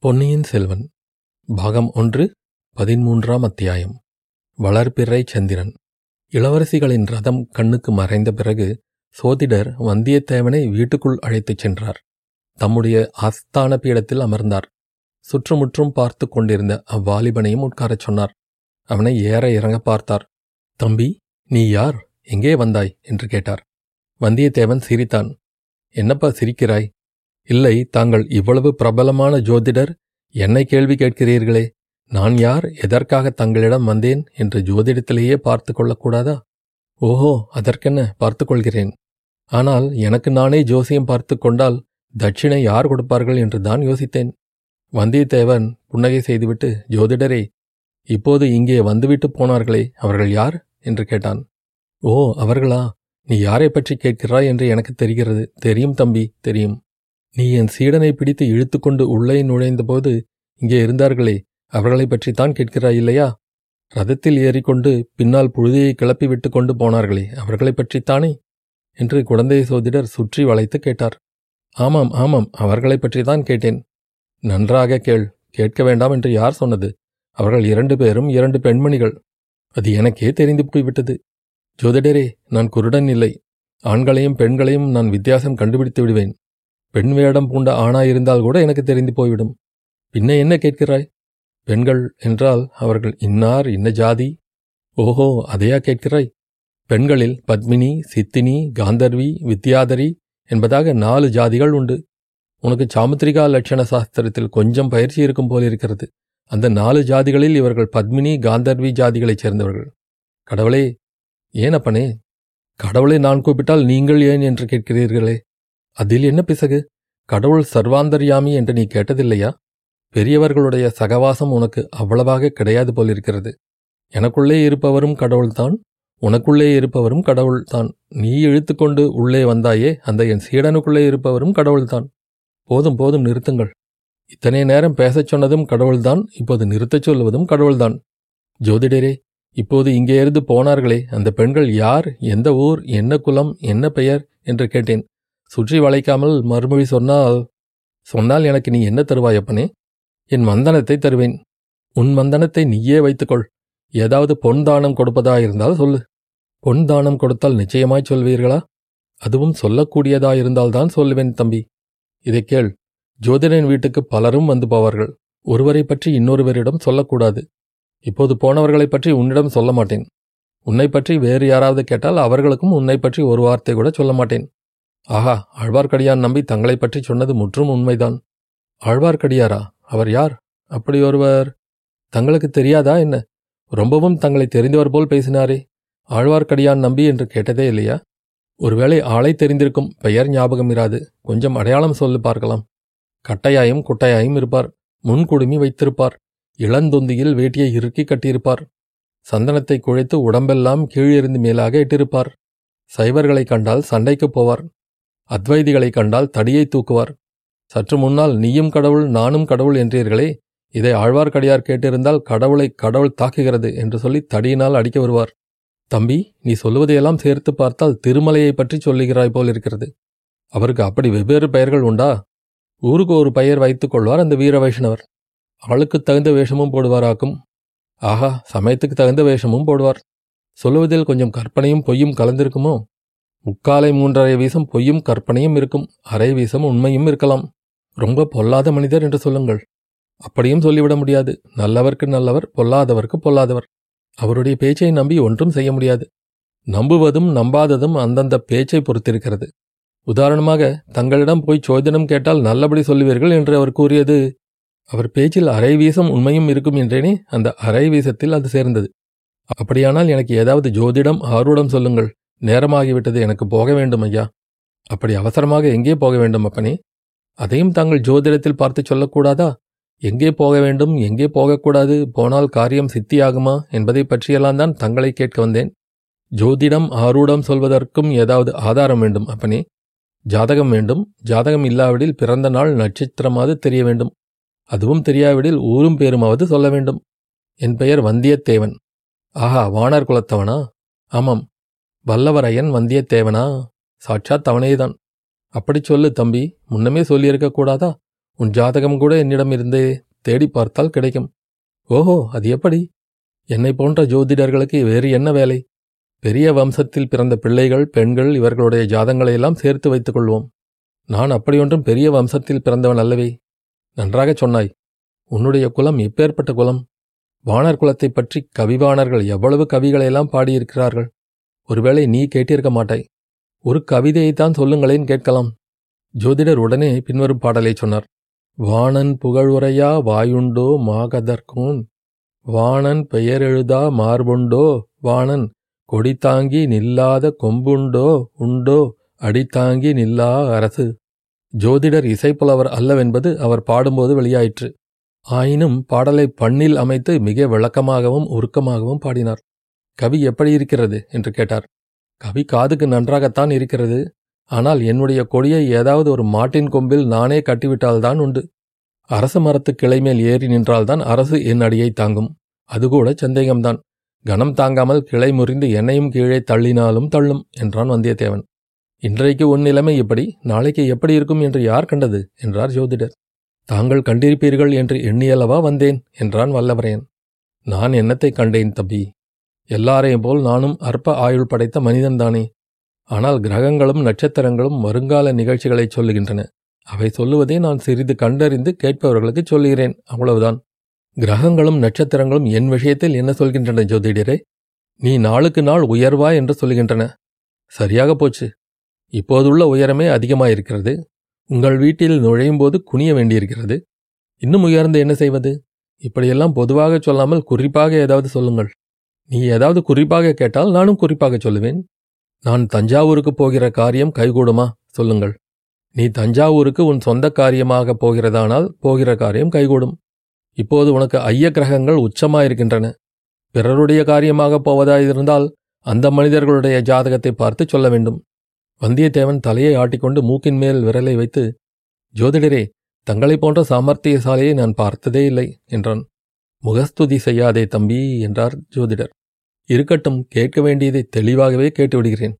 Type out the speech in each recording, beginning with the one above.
பொன்னியின் செல்வன் பாகம் ஒன்று பதிமூன்றாம் அத்தியாயம். வளர்பிறை சந்திரன். இளவரசிகளின் ரதம் கண்ணுக்கு மறைந்த பிறகு சோதிடர் வந்தியத்தேவனை வீட்டுக்குள் அழைத்துச் சென்றார். தம்முடைய ஆஸ்தான பீடத்தில் அமர்ந்தார். சுற்றுமுற்றும் பார்த்து கொண்டிருந்த அவ்வாலிபனையும் உட்காரச் சொன்னார். அவனை ஏற இறங்க பார்த்தார். தம்பி நீ யார்? எங்கே வந்தாய்? என்று கேட்டார். வந்தியத்தேவன் சிரித்தான். என்னப்பா சிரிக்கிறாய்? இல்லை தாங்கள் இவ்வளவு பிரபலமான ஜோதிடர்? என்னை கேள்வி கேட்கிறீர்களே நான் யார் எதற்காக தங்களிடம் வந்தேன் என்று ஜோதிடத்திலேயே பார்த்து கொள்ளக்கூடாதா? ஓஹோ அதற்கென்ன பார்த்து கொள்கிறேன். ஆனால் எனக்கு நானே ஜோசியம் பார்த்து கொண்டால் தட்சிணை யார் கொடுப்பார்கள் என்று தான் யோசித்தேன். வந்தியத்தேவன் புன்னகை செய்துவிட்டு ஜோதிடரே இப்போது இங்கே வந்துவிட்டு போனார்களே அவர்கள் யார்? என்று கேட்டான். ஓ அவர்களா? நீ யாரை பற்றி கேட்கிறாய் என்று எனக்கு தெரிகிறது. தெரியும் தம்பி தெரியும். நீ என் சீடனை பிடித்து இழுத்துக்கொண்டு உள்ளே நுழைந்தபோது இங்கே இருந்தார்களே அவர்களைப் பற்றித்தான் கேட்கிறாய் இல்லையா ரதத்தில் ஏறிக்கொண்டு பின்னால் புழுதியை கிளப்பி விட்டு கொண்டு போனார்களே அவர்களைப் பற்றித்தானே? என்று குழந்தை சோதிடர் சுற்றி வளைத்து கேட்டார். ஆமாம் ஆமாம் அவர்களைப் பற்றித்தான் கேட்டேன். நன்றாக கேள் கேட்க வேண்டாம் என்று யார் சொன்னது? அவர்கள் இரண்டு பேரும் இரண்டு பெண்மணிகள். அது எனக்கே தெரிந்து போய்விட்டது. ஜோதிடரே நான் குருடன் இல்லை. ஆண்களையும் பெண்களையும் நான் வித்தியாசம் கண்டுபிடித்து விடுவேன். பெண் வேடம் பூண்ட ஆணாயிருந்தால் கூட எனக்கு தெரிந்து போய்விடும். பின்ன என்ன கேட்கிறாய்? பெண்கள் என்றால் அவர்கள் இன்னார் இன்ன ஜாதி? ஓஹோ அதையா கேட்கிறாய்? பெண்களில் பத்மினி சித்தினி காந்தர்வி வித்யாதரி என்பதாக நாலு ஜாதிகள் உண்டு. உனக்கு சாமுத்திரிகா லட்சண சாஸ்திரத்தில் கொஞ்சம் பயிற்சி இருக்கும் போலிருக்கிறது அந்த நாலு ஜாதிகளில் இவர்கள் பத்மினி காந்தர்வி ஜாதிகளைச் சேர்ந்தவர்கள். கடவுளே ஏன் அப்பனே? கடவுளை நான் கூப்பிட்டால் நீங்கள் ஏன் என்று கேட்கிறீர்களே? அதில் என்ன பிசகு? கடவுள் சர்வாந்தர்யாமி என்று நீ கேட்டதில்லையா? பெரியவர்களுடைய சகவாசம் உனக்கு அவ்வளவாக கிடையாது போலிருக்கிறது. எனக்குள்ளே இருப்பவரும் கடவுள்தான் உனக்குள்ளே இருப்பவரும் கடவுள்தான். நீ இழுத்துக்கொண்டு உள்ளே வந்தாயே அந்த என் சீடனுக்குள்ளே இருப்பவரும் கடவுள்தான். போதும் போதும் நிறுத்துங்கள். இத்தனை நேரம் பேசச் சொன்னதும் கடவுள்தான் இப்போது நிறுத்தச் சொல்வதும் கடவுள்தான். ஜோதிடரே இப்போது இங்கே இருந்து போனார்களே அந்த பெண்கள் யார் எந்த ஊர் என்ன குலம் என்ன பெயர்? என்று கேட்டேன். சுற்றி வளைக்காமல் மறுமொழி சொன்னால் சொன்னால் எனக்கு நீ என்ன தருவாயப்பனே என் மந்தனத்தை தருவேன். உன் மந்தனத்தை நீயே வைத்துக்கொள். ஏதாவது பொன் தானம் கொடுப்பதாயிருந்தால் சொல்லு. பொன் தானம் கொடுத்தால் நிச்சயமாய் சொல்வீர்களா? அதுவும் சொல்லக்கூடியதாயிருந்தால்தான் சொல்லுவேன் தம்பி. இதை கேள். ஜோதிடன் வீட்டுக்கு பலரும் வந்து போவார்கள். ஒருவரை பற்றி இன்னொருவரிடம் சொல்லக்கூடாது. இப்போது போனவர்களைப் பற்றி உன்னிடம் சொல்ல மாட்டேன். உன்னை பற்றி வேறு யாராவது கேட்டால் அவர்களுக்கும் உன்னை பற்றி ஒரு வார்த்தை கூட சொல்ல மாட்டேன். ஆஹா ஆழ்வார்க்கடியான் நம்பி தங்களைப் பற்றி சொன்னது முற்றும் உண்மைதான். ஆழ்வார்க்கடியாரா? அவர் யார்? அப்படி ஒருவர். தங்களுக்கு தெரியாதா என்ன? ரொம்பவும் தங்களை தெரிந்தவர் போல் பேசினாரே. ஆழ்வார்க்கடியான் நம்பி என்று கேட்டதே இல்லையா? ஒருவேளை ஆளை தெரிந்திருக்கும் பெயர் ஞாபகம் இராது. கொஞ்சம் அடையாளம் சொல்லு பார்க்கலாம். கட்டையாயும் குட்டையாயும் இருப்பார். முன்குடுமி வைத்திருப்பார். இளந்தொந்தியில் வேட்டியை இறுக்கி கட்டியிருப்பார். சந்தனத்தை குழைத்து உடம்பெல்லாம் கீழிருந்து மேலாக இட்டிருப்பார். சைவர்களை கண்டால் சண்டைக்குப் போவார். அத்வைதிகளை கண்டால் தடியை தூக்குவார். சற்று முன்னால் நீயும் கடவுள் நானும் கடவுள் என்றீர்களே இதை ஆழ்வார்க்கடியார் கேட்டிருந்தால் கடவுளை கடவுள் தாக்குகிறது என்று சொல்லி தடியினால் அடிக்க வருவார். தம்பி நீ சொல்லுவதையெல்லாம் சேர்த்து பார்த்தால் திருமலையை பற்றி சொல்லுகிறாய் போல் இருக்கிறது அவருக்கு அப்படி வெவ்வேறு பெயர்கள் உண்டா? ஊருக்கு ஒரு பெயர் வைத்துக் கொள்வார் அந்த வீர வைஷ்ணவர். ஆளுக்கு தகுந்த வேஷமும் போடுவாராக்கும். ஆஹா சமயத்துக்கு தகுந்த வேஷமும் போடுவார். சொல்லுவதில் கொஞ்சம் கற்பனையும் பொய்யும் கலந்திருக்குமோ? முக்காலை மூன்றரை வீசம் பொய்யும் கற்பனையும் இருக்கும் அரை வீசம் உண்மையும் இருக்கலாம். ரொம்ப பொல்லாத மனிதர் என்று சொல்லுங்கள். அப்படியும் சொல்லிவிட முடியாது. நல்லவர்க்கு நல்லவர் பொல்லாதவர்க்கு பொல்லாதவர். அவருடைய பேச்சை நம்பி ஒன்றும் செய்ய முடியாது. நம்புவதும் நம்பாததும் அந்தந்த பேச்சை பொறுத்திருக்கிறது. உதாரணமாக தங்களிடம் போய் சோதனம் கேட்டால் நல்லபடி சொல்லுவீர்கள் என்று அவர் கூறியது அவர் பேச்சில் அரை வீசம் உண்மையும் இருக்கும் என்றேனே அந்த அரை வீசத்தில் அது சேர்ந்தது. அப்படியானால் எனக்கு ஏதாவது ஜோதிடம் ஆர்வடம் சொல்லுங்கள். நேரமாகிவிட்டது எனக்கு போக வேண்டும் ஐயா. அப்படி அவசரமாக எங்கே போக வேண்டும் அப்பனே? அதையும் தாங்கள் ஜோதிடத்தில் பார்த்து சொல்லக்கூடாதா? எங்கே போக வேண்டும் எங்கே போகக்கூடாது போனால் காரியம் சித்தியாகுமா என்பதை பற்றியெல்லாம் தான் தங்களை கேட்க வந்தேன். ஜோதிடம் ஆரூடம் சொல்வதற்கும் ஏதாவது ஆதாரம் வேண்டும் அப்பனே. ஜாதகம் வேண்டும் ஜாதகம் இல்லாவிடில் பிறந்த நாள் நட்சத்திரமாவது தெரிய வேண்டும். அதுவும் தெரியாவிடில் ஊரும் பேருமாவது சொல்ல வேண்டும். என் பெயர் வந்தியத்தேவன். ஆஹா வானர் குலத்தவனா? ஆமாம் வல்லவரையன் வந்தியத்தேவனா? சாட்சாத் அவனேதான். அப்படி சொல்லு தம்பி. முன்னமே சொல்லியிருக்க கூடாதா? உன் ஜாதகம் கூட என்னிடம் இருந்தே தேடி பார்த்தால் கிடைக்கும். ஓஹோ அது எப்படி? என்னை போன்ற ஜோதிடர்களுக்கு வேறு என்ன வேலை? பெரிய வம்சத்தில் பிறந்த பிள்ளைகள் பெண்கள் இவர்களுடைய ஜாதங்களையெல்லாம் சேர்த்து வைத்துக் கொள்வோம். நான் அப்படியொன்றும் பெரிய வம்சத்தில் பிறந்தவன் அல்லவே. நன்றாகச் சொன்னாய். உன்னுடைய குலம் எப்பேற்பட்ட குலம். வானர் குலத்தைப் பற்றி கவிவாணர்கள் எவ்வளவு கவிகளையெல்லாம் பாடியிருக்கிறார்கள். ஒருவேளை நீ கேட்டிருக்க மாட்டாய். ஒரு கவிதையைத்தான் சொல்லுங்களேன் கேட்கலாம். ஜோதிடர் உடனே பின்வரும் பாடலை சொன்னார். வாணன் புகழுரையா வாயுண்டோ மாகதற்கோன். வாணன் பெயரெழுதா மார்புண்டோ. வாணன் கொடித்தாங்கி நில்லாத கொம்புண்டோ. உண்டோ அடித்தாங்கி நில்லா அரசு. ஜோதிடர் இசைப்புலவர் அல்லவென்பது அவர் பாடும்போது வெளியாயிற்று. ஆயினும் பாடலை பண்ணில் அமைத்து மிக விளக்கமாகவும் உருக்கமாகவும் பாடினார். கவி எப்படி இருக்கிறது? என்று கேட்டார். கவி காதுக்கு நன்றாகத்தான் இருக்கிறது. ஆனால் என்னுடைய கொடியை ஏதாவது ஒரு மாட்டின் கொம்பில் நானே கட்டிவிட்டால்தான் உண்டு. அரச மரத்து கிளை மேல் ஏறி நின்றால்தான் அரசு என் அடியை தாங்கும். அதுகூட சந்தேகம்தான். கனம் தாங்காமல் கிளை முறிந்து என்னையும் கீழே தள்ளினாலும் தள்ளும் என்றான் வந்தியத்தேவன். இன்றைக்கு உன் நிலைமை இப்படி நாளைக்கு எப்படி இருக்கும் என்று யார் கண்டது? என்றார் ஜோதிடர். தாங்கள் கண்டிருப்பீர்கள் என்று எண்ணியளவா வந்தேன் என்றான் வல்லவரையன். நான் என்னத்தை கண்டேன் தம்பி? எல்லாரையும் போல் நானும் அற்ப ஆயுள் படைத்த மனிதன்தானே. ஆனால் கிரகங்களும் நட்சத்திரங்களும் வருங்கால நிகழ்ச்சிகளை சொல்லுகின்றன. அவை சொல்லுவதை நான் சிறிது கண்டறிந்து கேட்பவர்களுக்கு சொல்லுகிறேன். அவ்வளவுதான். கிரகங்களும் நட்சத்திரங்களும் என் விஷயத்தில் என்ன சொல்கின்றன ஜோதிடரே? நீ நாளுக்கு நாள் உயர்வா என்று சொல்கின்றன சரியாக போச்சு. இப்போதுள்ள உயரமே அதிகமாயிருக்கிறது. உங்கள் வீட்டில் நுழையும் போது குனிய வேண்டியிருக்கிறது. இன்னும் உயர்ந்து என்ன செய்வது? இப்படியெல்லாம் பொதுவாக சொல்லாமல் குறிப்பாக ஏதாவது சொல்லுங்கள். நீ ஏதாவது குறிப்பாக கேட்டால் நானும் குறிப்பாக சொல்லுவேன். நான் தஞ்சாவூருக்கு போகிற காரியம் கைகூடுமா? சொல்லுங்கள். நீ தஞ்சாவூருக்கு உன் சொந்த காரியமாக போகிறதானால் போகிற காரியம் கைகூடும். இப்போது உனக்கு ஐய கிரகங்கள் உச்சமாயிருக்கின்றன. பிறருடைய காரியமாக போவதாயிருந்தால் அந்த மனிதர்களுடைய ஜாதகத்தை பார்த்து சொல்ல வேண்டும். வந்தியத்தேவன் தலையை ஆட்டிக்கொண்டு மூக்கின் மேல் விரலை வைத்து ஜோதிடரே தங்களைப் போன்ற சாமர்த்தியசாலையை நான் பார்த்ததே இல்லை என்றான். முகஸ்துதி செய்யாதே தம்பி என்றார் ஜோதிடர். இருக்கட்டும் கேட்க வேண்டியதை தெளிவாகவே கேட்டுவிடுகிறேன்.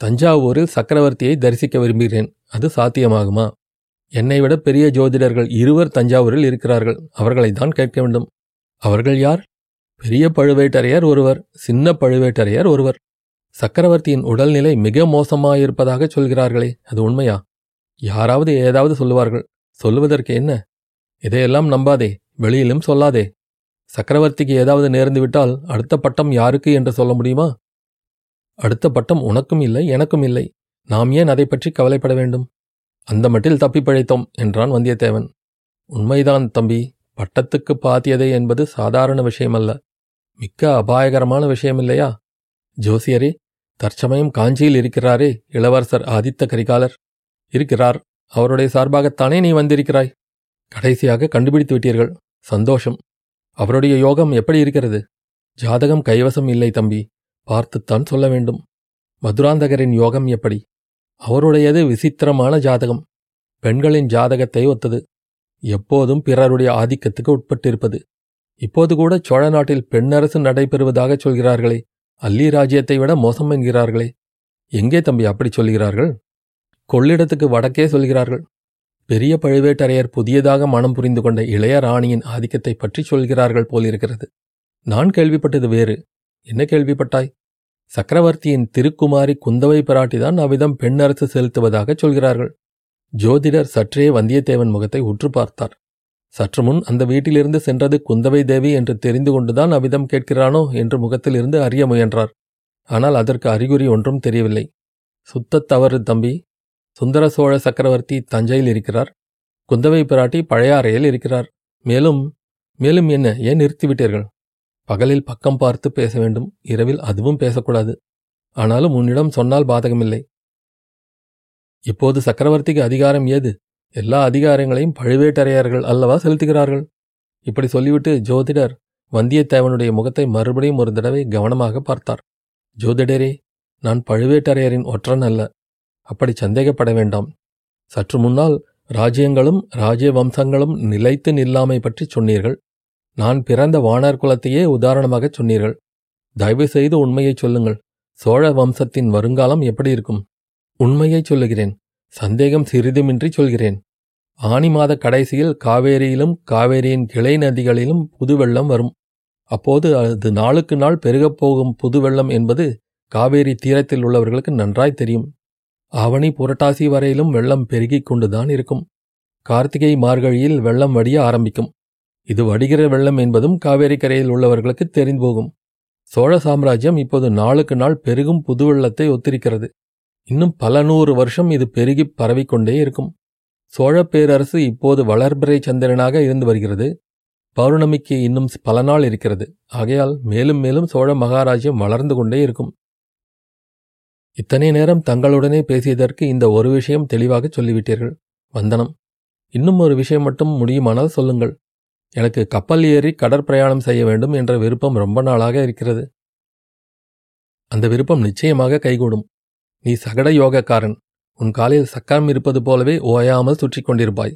தஞ்சாவூரில் சக்கரவர்த்தியை தரிசிக்க விரும்புகிறேன். அது சாத்தியமாகுமா? என்னை விட பெரிய ஜோதிடர்கள் இருவர் தஞ்சாவூரில் இருக்கிறார்கள். அவர்களை தான் கேட்க வேண்டும். அவர்கள் யார்? பெரிய பழுவேட்டரையர் ஒருவர் சின்ன பழுவேட்டரையர் ஒருவர். சக்கரவர்த்தியின் உடல்நிலை மிக மோசமாயிருப்பதாக சொல்கிறார்களே அது உண்மையா? யாராவது ஏதாவது சொல்லுவார்கள். சொல்லுவதற்கு என்ன? இதையெல்லாம் நம்பாதே வெளியிலும் சொல்லாதே. சக்கரவர்த்திக்கு ஏதாவது நேர்ந்துவிட்டால் அடுத்த பட்டம் யாருக்கு என்று சொல்ல முடியுமா? அடுத்த பட்டம் உனக்கும் இல்லை எனக்கும் இல்லை. நாம் ஏன் அதை பற்றி கவலைப்பட வேண்டும்? அந்த மட்டில் தப்பி பிழைத்தோம் என்றான் வந்தியத்தேவன். உண்மைதான் தம்பி பட்டத்துக்கு பாத்தியதை என்பது சாதாரண விஷயமல்ல. மிக்க அபாயகரமான விஷயம் இல்லையா ஜோசியரே தற்சமயம் காஞ்சியில் இருக்கிறாரே இளவரசர் ஆதித்த கரிகாலர். இருக்கிறார் அவருடைய சார்பாகத்தானே நீ வந்திருக்கிறாய்? கடைசியாக கண்டுபிடித்து விட்டீர்கள். சந்தோஷம். அவருடைய யோகம் எப்படி இருக்கிறது? ஜாதகம் கைவசம் இல்லை தம்பி. பார்த்துத்தான் சொல்ல வேண்டும். மதுராந்தகரின் யோகம் எப்படி? அவருடையது விசித்திரமான ஜாதகம். பெண்களின் ஜாதகத்தை ஒத்தது. எப்போதும் பிறருடைய ஆதிக்கத்துக்கு உட்பட்டிருப்பது. இப்போது கூட சோழ நாட்டில் பெண்ணரசு நடைபெறுவதாக சொல்கிறார்களே. அல்லி ராஜ்யத்தை விட மோசம் என்கிறார்களே. எங்கே தம்பி அப்படி சொல்கிறார்கள்? கொள்ளிடத்துக்கு வடக்கே சொல்கிறார்கள். பெரிய பழுவேட்டரையர் புதியதாக மனம் புரிந்து கொண்ட இளைய ராணியின் ஆதிக்கத்தை பற்றி சொல்கிறார்கள் போலிருக்கிறது. நான் கேள்விப்பட்டது வேறு. என்ன கேள்விப்பட்டாய்? சக்கரவர்த்தியின் திருக்குமாரி குந்தவை பிராட்டிதான் அவ்விதம் பெண்ணரசு செலுத்துவதாக சொல்கிறார்கள். ஜோதிடர் சற்றே வந்தியத்தேவன் முகத்தை உற்று பார்த்தார். சற்று முன் அந்த வீட்டிலிருந்து சென்றது குந்தவை தேவி என்று தெரிந்து கொண்டுதான் அவ்விதம் கேட்கிறானோ என்று முகத்திலிருந்து அறிய முயன்றார். ஆனால் அதற்கு அறிகுறி ஒன்றும் தெரியவில்லை. சுத்தத் தவறு தம்பி சுந்தர சோழ சக்கரவர்த்தி தஞ்சையில் இருக்கிறார். குந்தவை பிராட்டி பழையாறையில் இருக்கிறார். மேலும் மேலும் என்ன ஏன் நிறுத்திவிட்டீர்கள்? பகலில் பக்கம் பார்த்து பேச வேண்டும். இரவில் அதுவும் பேசக்கூடாது. ஆனாலும் உன்னிடம் சொன்னால் பாதகமில்லை. இப்போது சக்கரவர்த்திக்கு அதிகாரம் ஏது? எல்லா அதிகாரங்களையும் பழுவேட்டரையர்கள் அல்லவா செலுத்துகிறார்கள்? இப்படி சொல்லிவிட்டு ஜோதிடர் வந்தியத்தேவனுடைய முகத்தை மறுபடியும் ஒரு தடவை கவனமாக பார்த்தார். ஜோதிடரே நான் பழுவேட்டரையரின் ஒற்றன் அல்ல. அப்படி சந்தேகப்பட வேண்டாம். சற்று முன்னால் ராஜ்யங்களும் ராஜ்ய வம்சங்களும் நிலைத்து நில்லாமை பற்றி சொன்னீர்கள். நான் பிறந்த வானர் குலத்தையே உதாரணமாகச் சொன்னீர்கள். தயவு செய்து உண்மையைச் சொல்லுங்கள். சோழ வம்சத்தின் வருங்காலம் எப்படி இருக்கும்? உண்மையைச் சொல்லுகிறேன். சந்தேகம் சிறிதுமின்றி சொல்கிறேன். ஆனி மாத கடைசியில் காவேரியிலும் காவேரியின் கிளை நதிகளிலும் புது வெள்ளம் வரும். அப்போது அது நாளுக்கு நாள் பெருகப் போகும் புது வெள்ளம் என்பது காவேரி தீரத்தில் உள்ளவர்களுக்கு நன்றாய் தெரியும். ஆவணி புரட்டாசி வரையிலும் வெள்ளம் பெருகிக் கொண்டுதான் இருக்கும். கார்த்திகை மார்கழியில் வெள்ளம் வடிய ஆரம்பிக்கும். இது வடிகிற வெள்ளம் என்பதும் காவேரி கரையில் உள்ளவர்களுக்கு தெரிந்து போகும். சோழ சாம்ராஜ்யம் இப்போது நாளுக்கு நாள் பெருகும் புது வெள்ளத்தை ஒத்திருக்கிறது. இன்னும் பல நூறு வருஷம் இது பெருகி பரவிக்கொண்டே இருக்கும். சோழ பேரரசு இப்போது வளர்பிறை சந்திரனாக இருந்து வருகிறது. பௌர்ணமிக்கு இன்னும் பல நாள் இருக்கிறது. ஆகையால் மேலும் மேலும் சோழ மகாராஜ்யம் வளர்ந்து கொண்டே இருக்கும். இத்தனை நேரம் தங்களுடனே பேசியதற்கு இந்த ஒரு விஷயம் தெளிவாக சொல்லிவிட்டீர்கள். வந்தனம். இன்னும் ஒரு விஷயம் மட்டும் முடியுமானால் சொல்லுங்கள். எனக்கு கப்பல் ஏறி கடற்பிரயாணம் செய்ய வேண்டும் என்ற விருப்பம் ரொம்ப நாளாக இருக்கிறது. அந்த விருப்பம் நிச்சயமாக கைகூடும். நீ சகட யோகக்காரன். உன் காலில் சக்கரம் இருப்பது போலவே ஓயாமல் சுற்றி கொண்டிருப்பாய்.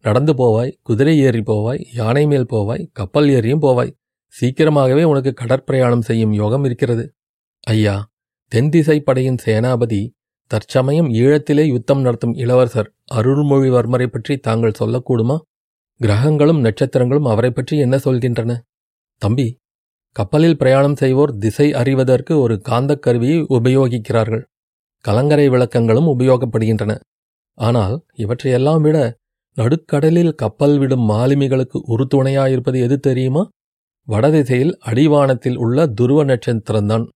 நடந்து போவாய் குதிரை ஏறி போவாய் யானை மேல் போவாய் கப்பல் ஏறியும் போவாய். சீக்கிரமாகவே உனக்கு கடற்பிரயாணம் செய்யும் யோகம் இருக்கிறது. ஐயா தென்திசை படையின் சேனாபதி தற்சமயம் ஈழத்திலே யுத்தம் நடத்தும் இளவரசர் அருள்மொழிவர்மரை பற்றி தாங்கள் சொல்லக்கூடுமா? கிரகங்களும் நட்சத்திரங்களும் அவரை பற்றி என்ன சொல்கின்றன? தம்பி கப்பலில் பிரயாணம் செய்வோர் திசை அறிவதற்கு ஒரு காந்தக் கருவியை உபயோகிக்கிறார்கள். கலங்கரை விளக்கங்களும் உபயோகப்படுகின்றன. ஆனால் இவற்றையெல்லாம் விட நடுக்கடலில் கப்பல் விடும் மாலுமிகளுக்கு உறுதுணையாயிருப்பது எது தெரியுமா? வடதிசையில் அடிவானத்தில் உள்ள துருவ நட்சத்திரம்தான்.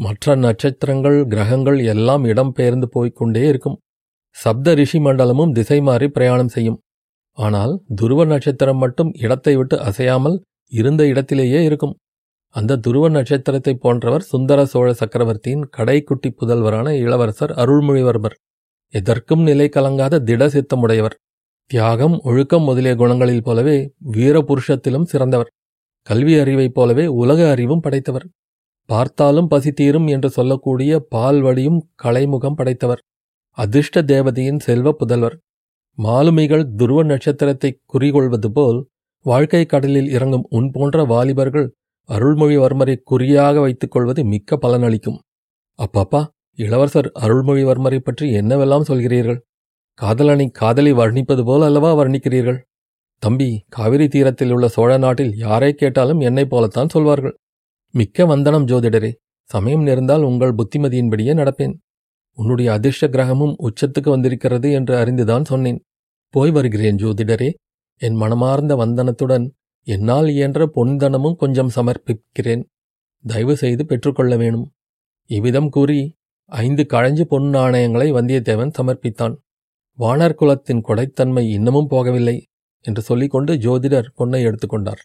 மற்ற நட்சத்திரங்கள் கிரகங்கள் எல்லாம் இடம்பெயர்ந்து போய்க்கொண்டே இருக்கும். சப்த ரிஷி மண்டலமும் திசை மாறி பிரயாணம் செய்யும். ஆனால் துருவ நட்சத்திரம் மட்டும் இடத்தை விட்டு அசையாமல் இருந்த இடத்திலேயே இருக்கும். அந்த துருவ நட்சத்திரத்தை போன்றவர் சுந்தர சோழ சக்கரவர்த்தியின் கடைக்குட்டி புதல்வரான இளவரசர் அருள்மொழிவர்மர். எதற்கும் நிலை கலங்காத திட சித்தமுடையவர். தியாகம் ஒழுக்கம் முதலிய குணங்களில் போலவே வீரபுருஷத்திலும் சிறந்தவர். கல்வி அறிவைப் போலவே உலக அறிவும் படைத்தவர். பார்த்தாலும் பசி தீரும் என்று சொல்லக்கூடிய பால் வடியும் கலைமுகம் படைத்தவர். அதிர்ஷ்ட தேவதையின் செல்வ புதல்வர். மாலுமிகள் துருவ நட்சத்திரத்தை குறிகொள்வது போல் வாழ்க்கை கடலில் இறங்கும் உன் போன்ற வாலிபர்கள் அருள்மொழிவர்மரை குறியாக வைத்துக் கொள்வது மிக்க பலனளிக்கும். அப்பப்பா இளவரசர் அருள்மொழிவர்மரை பற்றி என்னவெல்லாம் சொல்கிறீர்கள்? காதலனை காதலி வர்ணிப்பது போல் அல்லவா வர்ணிக்கிறீர்கள்? தம்பி காவிரி தீரத்தில் உள்ள சோழ நாட்டில் யாரை கேட்டாலும் என்னைப் போலத்தான் சொல்வார்கள். மிக்க வந்தனம் ஜோதிடரே சமயம் நேர்ந்தால் உங்கள் புத்திமதியின்படியே நடப்பேன். உன்னுடைய அதிர்ஷ்ட கிரகமும் உச்சத்துக்கு வந்திருக்கிறது என்று அறிந்துதான் சொன்னேன். போய் வருகிறேன் ஜோதிடரே என் மனமார்ந்த வந்தனத்துடன் என்னால் இயன்ற பொன்தனமும் கொஞ்சம் சமர்ப்பிக்கிறேன். தயவு செய்து பெற்றுக்கொள்ள வேணும். இவ்விதம் கூறி ஐந்து கழஞ்சு பொன் நாணயங்களை வந்தியத்தேவன் சமர்ப்பித்தான். வானர் குலத்தின் கொடைத்தன்மை இன்னமும் போகவில்லை என்று சொல்லிக்கொண்டு ஜோதிடர் பொன்னை எடுத்துக்கொண்டார்.